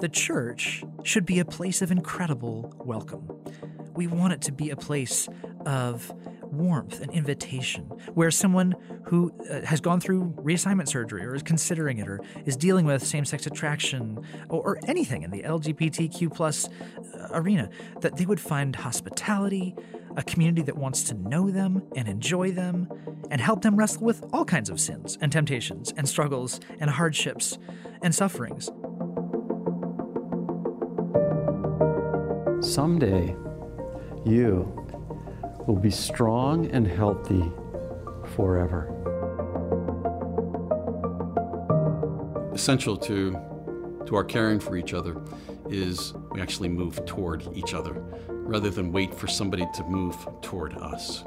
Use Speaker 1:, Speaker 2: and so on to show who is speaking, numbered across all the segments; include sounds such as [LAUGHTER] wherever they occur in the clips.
Speaker 1: The church should be a place of incredible welcome. We want it to be a place of warmth and invitation, where someone who uh, has gone through reassignment surgery or is considering it or is dealing with same-sex attraction or, or anything in the LGBTQ plus uh, arena, that they would find hospitality, a community that wants to know them and enjoy them, and help them wrestle with all kinds of sins and temptations and struggles and hardships and sufferings.
Speaker 2: Someday, you will be strong and healthy forever.
Speaker 3: Essential to, to our caring for each other is we actually move toward each other rather than wait for somebody to move toward us.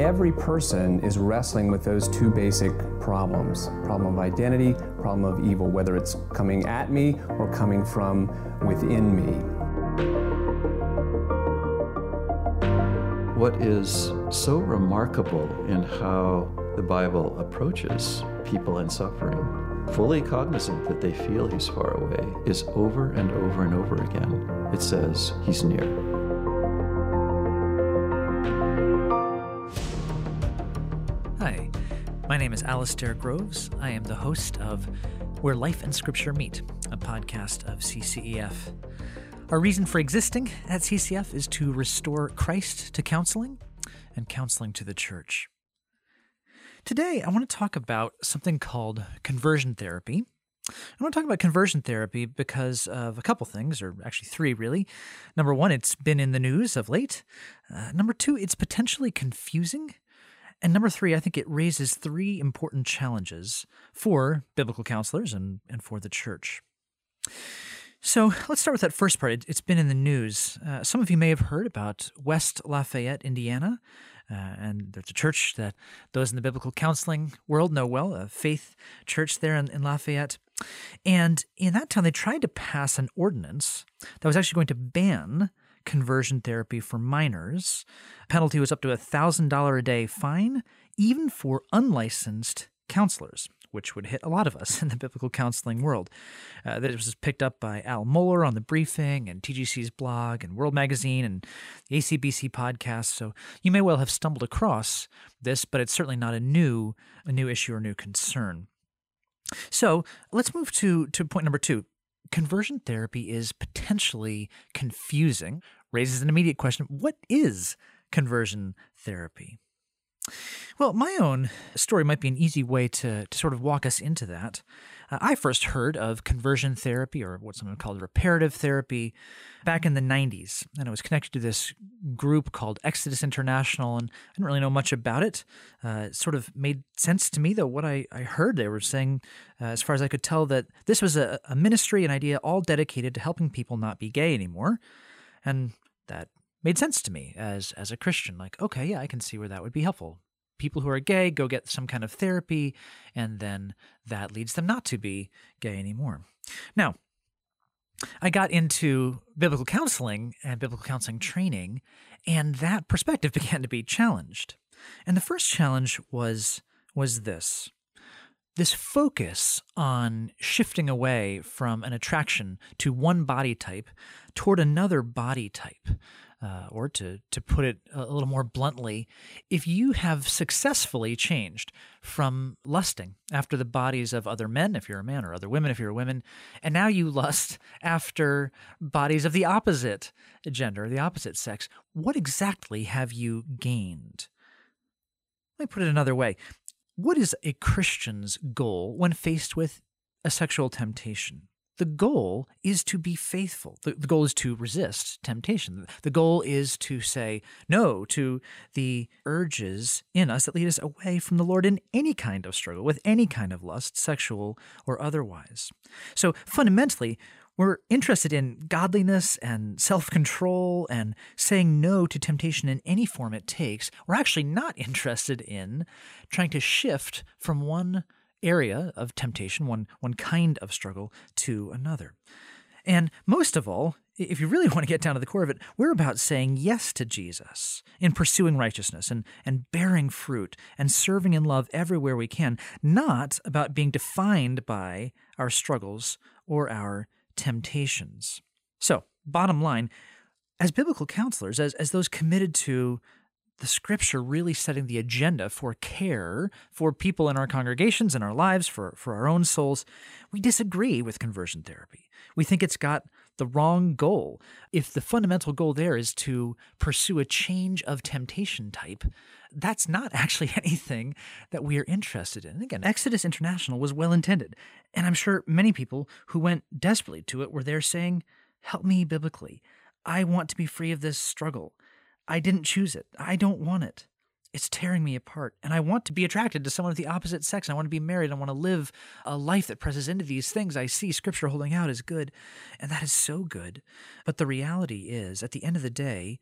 Speaker 4: Every person is wrestling with those two basic problems problem of identity, problem of evil, whether it's coming at me or coming from within me.
Speaker 2: what is so remarkable in how the Bible approaches people in suffering, fully cognizant that they feel he's far away, is over and over and over again. It says he's near.
Speaker 1: My name is Alasdair Groves. I am the host of Where Life and Scripture Meet, a podcast of CCEF. Our reason for existing at CCEF is to restore Christ to counseling and counseling to the church. Today, I want to talk about something called conversion therapy. I want to talk about conversion therapy because of a couple things, or actually three, really. Number one, it's been in the news of late. Uh, number two, it's potentially confusing. And number three, I think it raises three important challenges for biblical counselors and, and for the church. So let's start with that first part. It, has been in the news. Uh, some of you may have heard about West Lafayette, Indiana. Uh, and there's a church that those in the biblical counseling world know well, a faith church there in, in Lafayette. And in that town, they tried to pass an ordinance that was actually going to ban conversion therapy for minors. Penalty was up to a $1,000 a day fine, even for unlicensed counselors which would hit a lot of us [LAUGHS] in the biblical counseling world. Uh, that was picked up by Al Mohler on the briefing and TGC's blog and World Magazine and the ACBC podcast. So you may well have stumbled across this, but it's certainly not a new a new issue or new concern. So let's move to to point number two. Conversion therapy is potentially confusing, raises an immediate question what is conversion therapy? Well, my own story might be an easy way to, to sort of walk us into that. Uh, I first heard of conversion therapy, or what someone called reparative therapy, back in the 90s. And it was connected to this group called Exodus International, and I didn't really know much about it. Uh, it sort of made sense to me, though, what I, I heard. They were saying, uh, as far as I could tell, that this was a, a ministry, an idea all dedicated to helping people not be gay anymore. And that made sense to me as as a Christian. Like, okay, yeah, I can see where that would be helpful. People who are gay go get some kind of therapy, and then that leads them not to be gay anymore. Now, I got into biblical counseling and biblical counseling training, and that perspective [LAUGHS] began to be challenged. And the first challenge was was this this focus on shifting away from an attraction to one body type toward another body type uh, or to, to put it a little more bluntly, if you have successfully changed from lusting after the bodies of other men, if you're a man, or other women, if you're a woman, and now you [LAUGHS] lust after bodies of the opposite gender, the opposite sex, what exactly have you gained? Let me put it another way. What is a Christian's goal when faced with a sexual temptation? The goal is to be faithful. The, the, goal is to resist temptation. The goal is to say no to the urges in us that lead us away from the Lord in any kind of struggle, with any kind of lust, sexual or otherwise. So fundamentally, we're interested in godliness and self control and saying no to temptation in any form it takes. We're actually not [LAUGHS] interested in trying to shift from one area of temptation, one, one kind of struggle, to another. And most of all, if you really [LAUGHS] want to get down to the core of it, we're about saying yes to Jesus in pursuing righteousness and, and bearing fruit and serving in love everywhere we can, not about being defined by our struggles or our temptations. So, bottom line, as biblical counselors, as, as those committed to the scripture really setting the agenda for care for people in our congregations, in our lives, for, for our own souls, we disagree with conversion therapy. We think it's got the wrong goal. If the fundamental goal there is to pursue a change of temptation type, that's not [LAUGHS] actually anything that we are interested in. And again, Exodus International was well intended. And I'm sure many people who went desperately to it were there saying, Help me biblically. I want to be free of this struggle. I didn't choose it. I don't want it. It's tearing me apart. And I want to be attracted to someone of the opposite sex. I want to be married. I want to live a life that presses into these things I see scripture holding out as good. And that is so good. But the reality is, at the end of the day,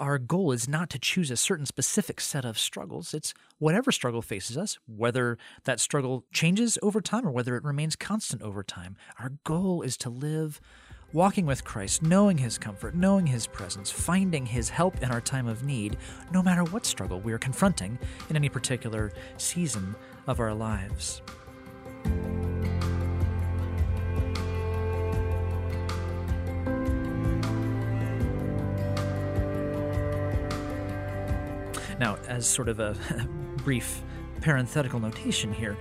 Speaker 1: our goal is not to choose a certain specific set of struggles. It's whatever struggle faces us, whether that struggle changes over time or whether it remains constant over time. Our goal is to live walking with Christ, knowing His comfort, knowing His presence, finding His help in our time of need, no matter what struggle we are confronting in any particular season of our lives. Now, as sort of a [LAUGHS] brief parenthetical notation here,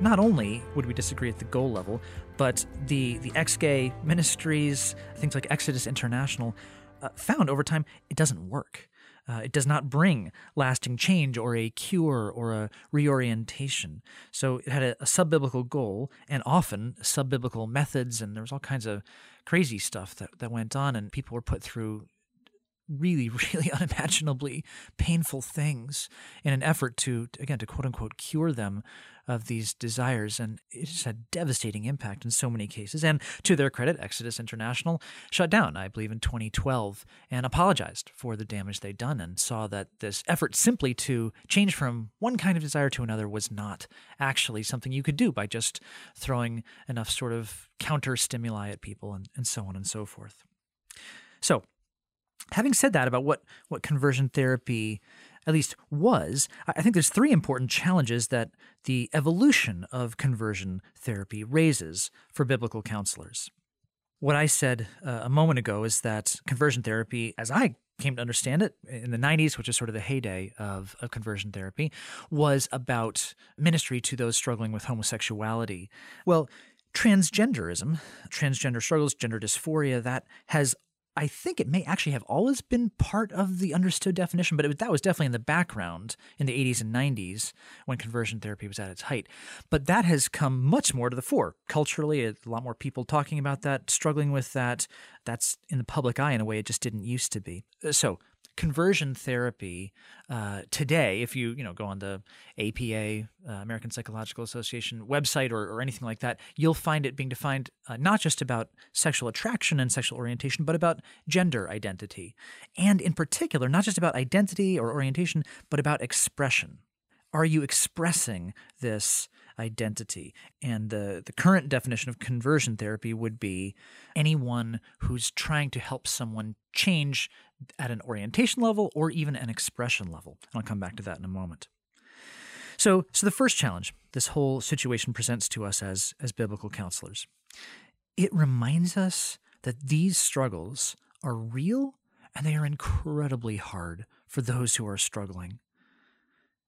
Speaker 1: not only would we disagree at the goal level, but the the ex-gay ministries, things like Exodus International, uh, found over time it doesn't work. Uh, it does not bring lasting change or a cure or a reorientation. So it had a, a sub biblical goal and often sub biblical methods, and there was all kinds of crazy stuff that, that went on, and people were put through really, [LAUGHS] really unimaginably painful things in an effort to, again, to quote unquote cure them of these desires. And it just had devastating impact in so many cases. And to their credit, Exodus International shut down, I believe, in 2012 and apologized for the damage they'd done and saw that this effort simply to change from one kind of desire to another was not actually something you could do by just throwing enough sort of counter stimuli at people and, and so on and so forth. So, having said that about what what conversion therapy at least was i think there's three important challenges that the evolution of conversion therapy raises for biblical counselors. What i said uh, a moment ago is that conversion therapy as i came to understand it in the 90s which is sort of the heyday of, of conversion therapy was about ministry to those struggling with homosexuality. Well transgenderism, transgender struggles, gender dysphoria, that has I think it may actually have always been part of the understood definition, but it, that was definitely in the background in the 80s and 90s when conversion therapy was at its height. But that has come much more to the fore. Culturally, a lot more people talking about that, struggling with that. That's in the public eye in a way it just didn't used to be. Uh, so, conversion therapy uh, today, if you you know go on the APA uh, American Psychological Association website or, or anything like that, you'll find it being defined uh, not just about sexual attraction and sexual orientation, but about gender identity, and in particular, not just about identity or orientation, but about expression. Are you expressing this identity? And the, the current definition of conversion therapy would be anyone who's trying to help someone change at an orientation level or even an expression level. And I'll come back to that in a moment. So, so the first challenge this whole situation presents to us as, as biblical counselors, it reminds us that these struggles are real and they are incredibly hard for those who are struggling.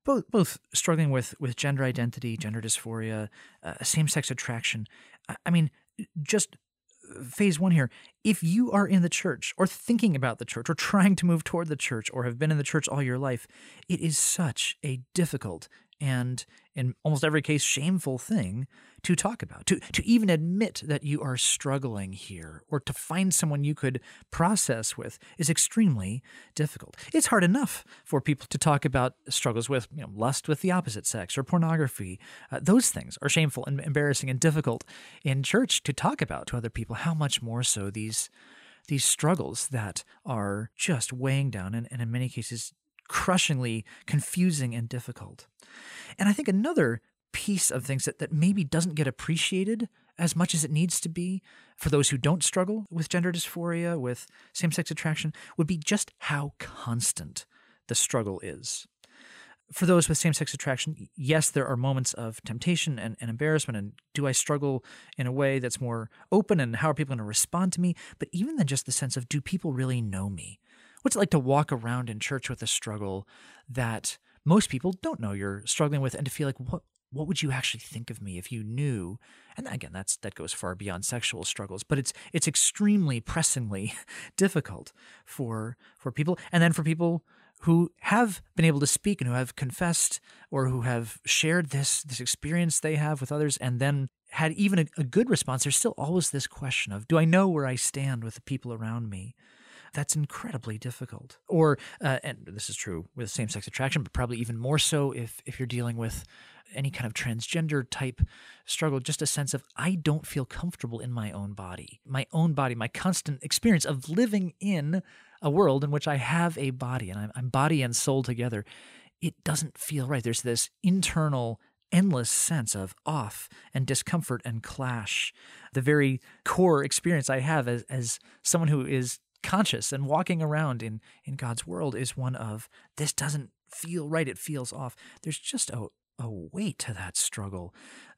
Speaker 1: Both, both struggling with, with gender identity, gender dysphoria, uh, same sex attraction. I mean, just phase one here if you are in the church or thinking about the church or trying to move toward the church or have been in the church all your life, it is such a difficult and in almost every case shameful thing to talk about to to even admit that you are struggling here or to find someone you could process with is extremely difficult. It's hard enough for people to talk about struggles with you know, lust with the opposite sex or pornography. Uh, those things are shameful and embarrassing and difficult in church to talk about to other people how much more so these these struggles that are just weighing down and, and in many cases crushingly confusing and difficult. And I think another piece of things that, that maybe doesn't get appreciated as much as it needs to be for those who don't struggle with gender dysphoria, with same sex attraction, would be just how constant the struggle is. For those with same sex attraction, yes, there are moments of temptation and, and embarrassment. And do I struggle in a way that's more open? And how are people going to respond to me? But even then, just the sense of do people really know me? What's it like to walk around in church with a struggle that most people don't know you're struggling with and to feel like, what, what would you actually think of me if you knew? And again that's that goes far beyond sexual struggles but it's it's extremely pressingly [LAUGHS] difficult for for people and then for people who have been able to speak and who have confessed or who have shared this this experience they have with others and then had even a, a good response there's still always this question of do i know where i stand with the people around me that's incredibly difficult. Or, uh, and this is true with same sex attraction, but probably even more so if, if you're dealing with any kind of transgender type struggle, just a sense of I don't feel comfortable in my own body, my own body, my constant experience of living in a world in which I have a body and I'm, I'm body and soul together. It doesn't feel right. There's this internal endless sense of off and discomfort and clash. The very core experience I have as, as someone who is conscious and walking around in, in God's world is one of this doesn't feel right. It feels off. There's just a, a weight to that struggle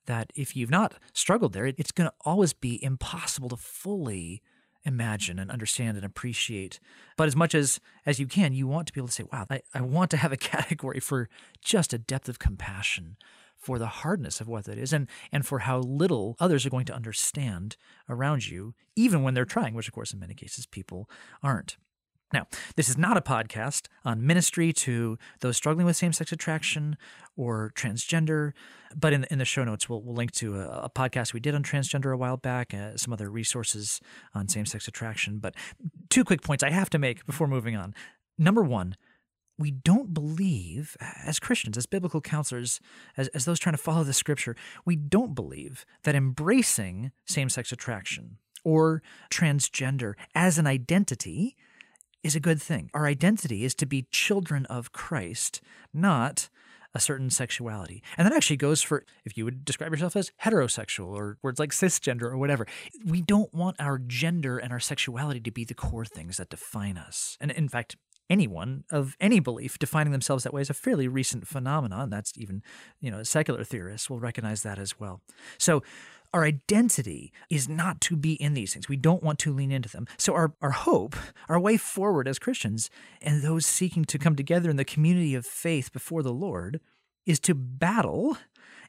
Speaker 1: that if you've not struggled there, it's going to always be impossible to fully imagine and understand and appreciate. But as much as as you can, you want to be able to say, wow, I, I want to have a [LAUGHS] category for just a depth of compassion for the hardness of what that is and and for how little others are going to understand around you, even when they're trying, which of course in many cases people aren't. Now, this is not a podcast on ministry to those struggling with same sex attraction or transgender, but in, in the show notes, we'll, we'll link to a, a, podcast we did on transgender a while back, uh, some other resources on same sex attraction. But two quick points I have to make before moving on. Number one, we don't believe, as Christians, as biblical counselors, as, as those trying to follow the scripture, we don't believe that embracing same sex attraction or transgender as an identity is a good thing. Our identity is to be children of Christ, not a certain sexuality. And that actually goes for if you would describe yourself as heterosexual or words like cisgender or whatever. We don't want our gender and our sexuality to be the core things that define us. And in fact, anyone of any belief defining themselves that way is a fairly recent phenomenon. That's even, you know, secular theorists will recognize that as well. So our identity is not to be in these things. We don't want to lean into them. So, our, our hope, our way forward as Christians, and those seeking to come together in the community of faith before the Lord, is to battle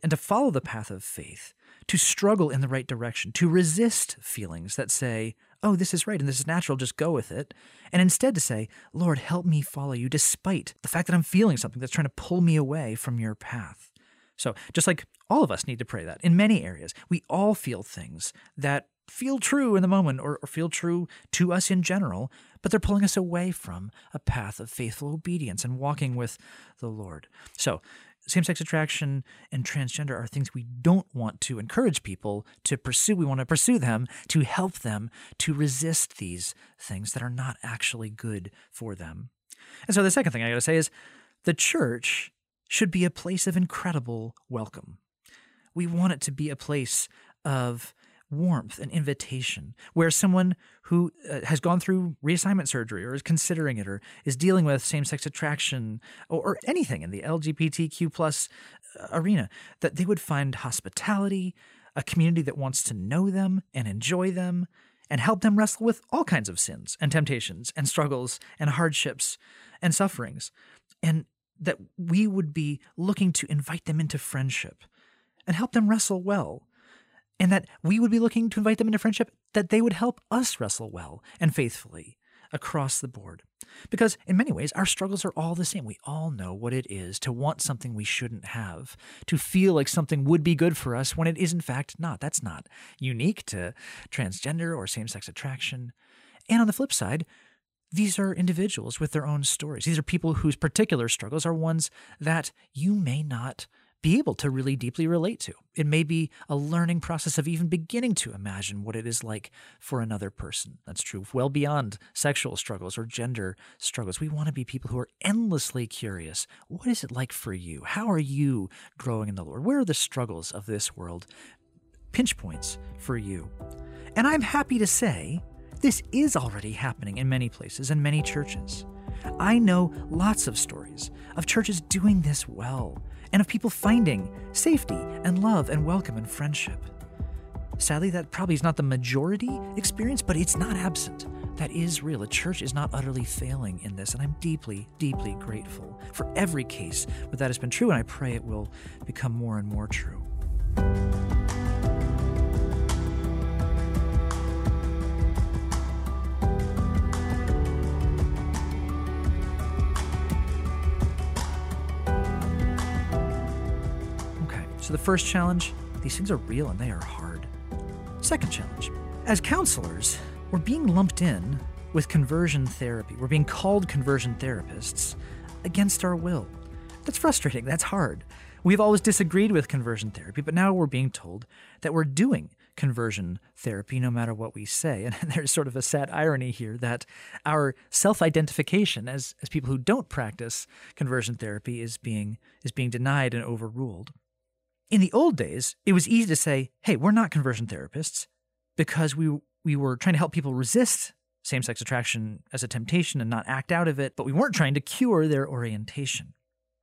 Speaker 1: and to follow the path of faith, to struggle in the right direction, to resist feelings that say, oh, this is right and this is natural, just go with it. And instead to say, Lord, help me follow you despite the fact that I'm feeling something that's trying to pull me away from your path. So, just like all of us need to pray that in many areas, we all feel things that feel true in the moment or, or, feel true to us in general, but they're pulling us away from a path of faithful obedience and walking with the Lord. So, same sex attraction and transgender are things we don't want to encourage people to pursue. We want to pursue them to help them to resist these things that are not actually good for them. And so, the second thing I got to say is the church should be a place of incredible welcome. We want it to be a place of warmth and invitation, where someone who uh, has gone through reassignment surgery or is considering it or is dealing with same-sex attraction or, or anything in the LGBTQ plus uh, arena, that they would find hospitality, a community that wants to know them and enjoy them, and help them wrestle with all kinds of sins and temptations and struggles and hardships and sufferings. And that we would be looking to invite them into friendship and help them wrestle well. And that we would be looking to invite them into friendship that they would help us wrestle well and faithfully across the board. Because in many ways, our struggles are all the same. We all know what it is to want something we shouldn't have, to feel like something would be good for us when it is in fact not. That's not unique to transgender or same sex attraction. And on the flip side, these are individuals with their own stories. These are people whose particular struggles are ones that you may not be able to really deeply relate to. It may be a learning process of even beginning to imagine what it is like for another person. That's true well beyond sexual struggles or gender struggles. We want to be people who are endlessly curious. What is it like for you? How are you growing in the Lord? Where are the struggles of this world pinch points for you. And I'm happy to say this is already happening in many places and many churches. I know lots of stories of churches doing this well and of people finding safety and love and welcome and friendship. Sadly, that probably is not the majority experience, but it's not absent. That is real. A church is not utterly failing in this, and I'm deeply, deeply grateful for every case where that has been true, and I pray it will become more and more true. So the first challenge these things are real and they are hard. Second challenge as counselors, we're being lumped in with conversion therapy. We're being called conversion therapists against our will. That's frustrating. That's hard. We've always disagreed with conversion therapy, but now we're being told that we're doing conversion therapy no matter what we say. [LAUGHS] And there's sort of a sad irony here that our self-identification as, as people who don't practice conversion therapy is being is being denied and overruled. In the old days, it was easy to say, hey, we're not conversion therapists because we, we were trying to help people resist same sex attraction as a temptation and not act out of it, but we weren't trying to cure their orientation.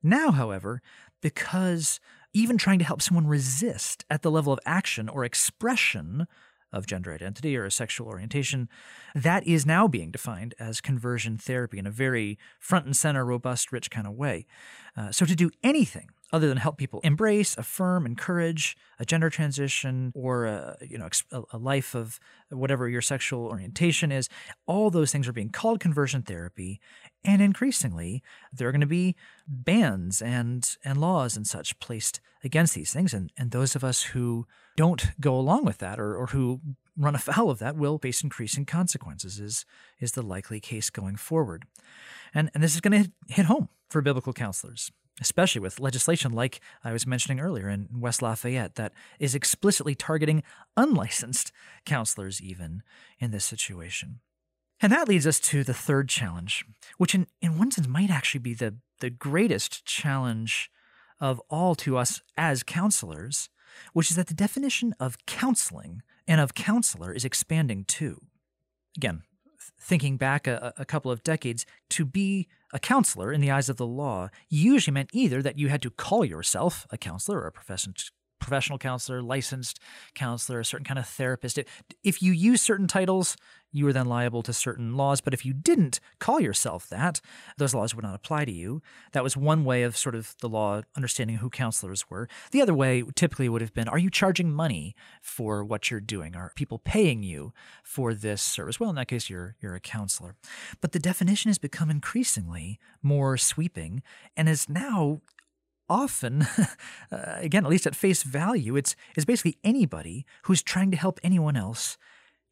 Speaker 1: Now, however, because even trying to help someone resist at the level of action or expression of gender identity or a sexual orientation, that is now being defined as conversion therapy in a very front and center, robust, rich kind of way. Uh, so to do anything other than help people embrace, affirm, encourage a gender transition or a, you know a life of whatever your sexual orientation is. All those things are being called conversion therapy, and increasingly there are going to be bans and and laws and such placed against these things. And and those of us who don't go along with that or, or who run afoul of that will face increasing consequences. Is is the likely case going forward, and and this is going to hit home for biblical counselors especially with legislation like I was mentioning earlier in West Lafayette that is explicitly targeting unlicensed counselors, even in this situation. And that leads us to the third challenge, which in, in one sense might actually be the, the greatest challenge of all to us as counselors, which is that the definition of counseling and of counselor is expanding too. Again, thinking back a, a, couple of decades, to be a counselor in the eyes of the law usually meant either that you had to call yourself a counselor or a profession, professional counselor, licensed counselor, a certain kind of therapist. If you use certain titles, you were then liable to certain laws. But if you didn't call yourself that, those laws would not apply to you. That was one way of sort of the law understanding who counselors were. The other way typically would have been are you charging money for what you're doing? Are people paying you for this service? Well, in that case, you're, you're a counselor. But the definition has become increasingly more sweeping and is now often, [LAUGHS] uh, again, at least at face value, it's, it's basically anybody who's trying to help anyone else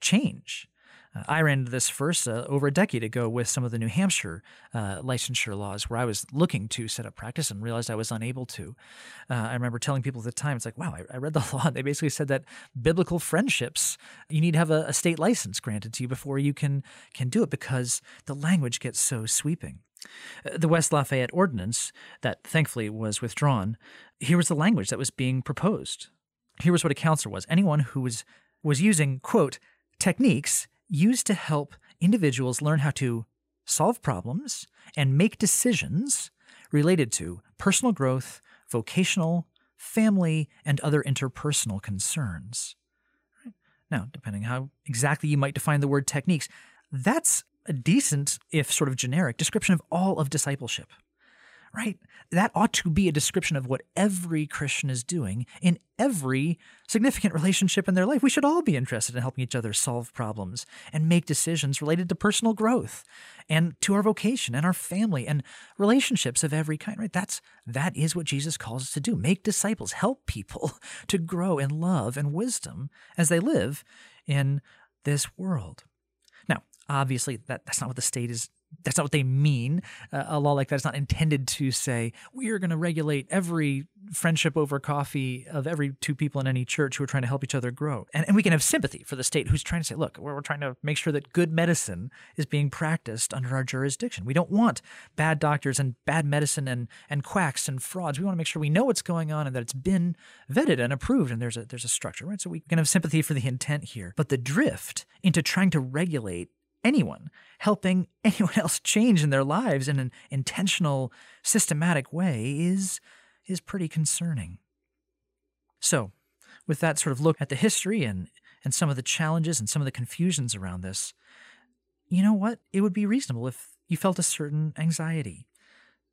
Speaker 1: change. Uh, I ran into this first uh, over a decade ago with some of the New Hampshire uh, licensure laws where I was looking to set up practice and realized I was unable to. Uh, I remember telling people at the time, it's like, wow, I, I, read the [LAUGHS] law. They basically said that biblical friendships, you need to have a, a state license granted to you before you can, can do it because the language gets so sweeping. The West Lafayette Ordinance, that thankfully was withdrawn, here was the language that was being proposed. Here was what a counselor was anyone who was, was using, quote, techniques used to help individuals learn how to solve problems and make decisions related to personal growth, vocational, family, and other interpersonal concerns. Now, depending how exactly you might define the word techniques, that's a decent, if sort of generic, description of all of discipleship. Right? That ought to be a description of what every Christian is doing in every significant relationship in their life. We should all be interested in helping each other solve problems and make decisions related to personal growth and to our vocation and our family and relationships of every kind, right? That's that is what Jesus calls us to do. Make disciples, help people [LAUGHS] to grow in love and wisdom as they live in this world. Obviously, that, that's not what the state is that's not what they mean. Uh, a law like that is not intended to say we are going to regulate every friendship over coffee of every two people in any church who are trying to help each other grow. And, and we can have sympathy for the state who's trying to say, look, we're, we're trying to make sure that good medicine is being practiced under our jurisdiction. We don't want bad doctors and bad medicine and, and quacks and frauds. We want to make sure we know what's going on and that it's been vetted and approved and there's a, there's a structure, right? So we can have sympathy for the intent here. But the drift into trying to regulate anyone, helping [LAUGHS] anyone else change in their lives in an intentional, systematic way is is pretty concerning. So, with that sort of look at the history and, and some of the challenges and some of the confusions around this, you know what? It would be reasonable if you felt a certain anxiety.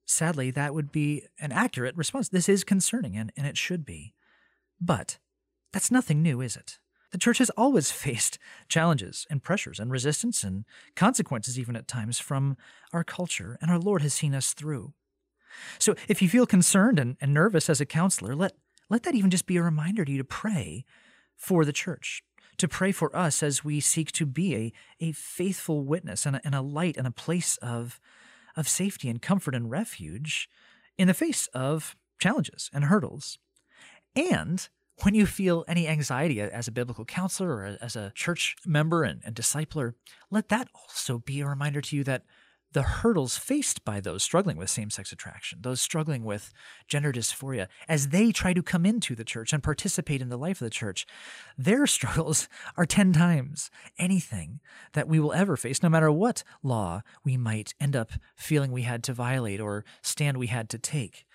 Speaker 1: Sadly, that would be an accurate response. This is concerning, and, and it should be. But that's nothing new, is it? The church has always [LAUGHS] faced challenges and pressures and resistance and consequences, even at times, from our culture, and our Lord has seen us through. So if you feel concerned and, and nervous as a counselor, let, let that even just be a reminder to you to pray for the church, to pray for us as we seek to be a, a faithful witness and a, and a light and a place of, of safety and comfort and refuge in the face of challenges and hurdles. And when you feel any anxiety as a biblical counselor or as a church member and, and discipler, let that also be a reminder to you that the hurdles faced by those struggling with same sex attraction, those struggling with gender dysphoria, as they try to come into the church and participate in the life of the church, their [LAUGHS] struggles are 10 times anything that we will ever face, no matter what law we might end up feeling we had to violate or stand we had to take.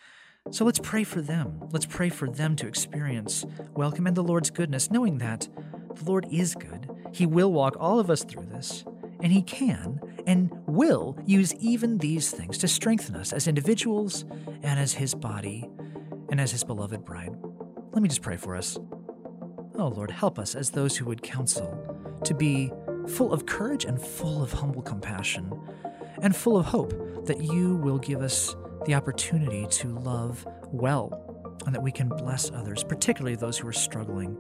Speaker 1: So let's pray for them. Let's pray for them to experience welcome and the Lord's goodness, knowing that the Lord is good. He will walk all of us through this, and He can and will use even these things to strengthen us as individuals and as His body and as His beloved bride. Let me just pray for us. Oh Lord, help us as those who would counsel to be full of courage and full of humble compassion and full of hope that you will give us the opportunity to love well and that we can bless others, particularly those who are struggling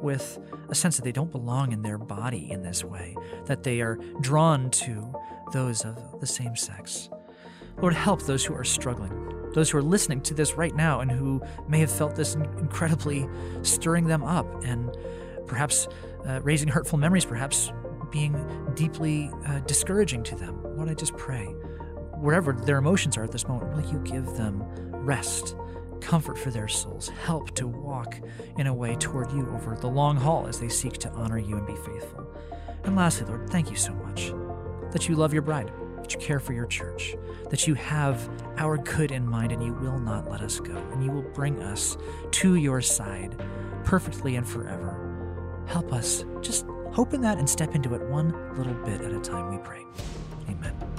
Speaker 1: with a sense that they don't belong in their body in this way, that they are drawn to those of the same sex. Lord, help those who are struggling, those who are listening to this right now and who may have felt this incredibly stirring them up and perhaps uh, raising hurtful memories, perhaps being deeply uh, discouraging to them. Lord, I just pray, wherever their emotions are at this moment, will you give them rest? comfort for their souls, help to walk in a way toward you over the long haul as they seek to honor you and be faithful. And lastly, Lord, thank you so much that you love your bride, that you care for your church, that you have our good in mind and you will not let us go, and you will bring us to your side perfectly and forever. Help us just hope in that and step into it one little bit at a time, we pray. Amen.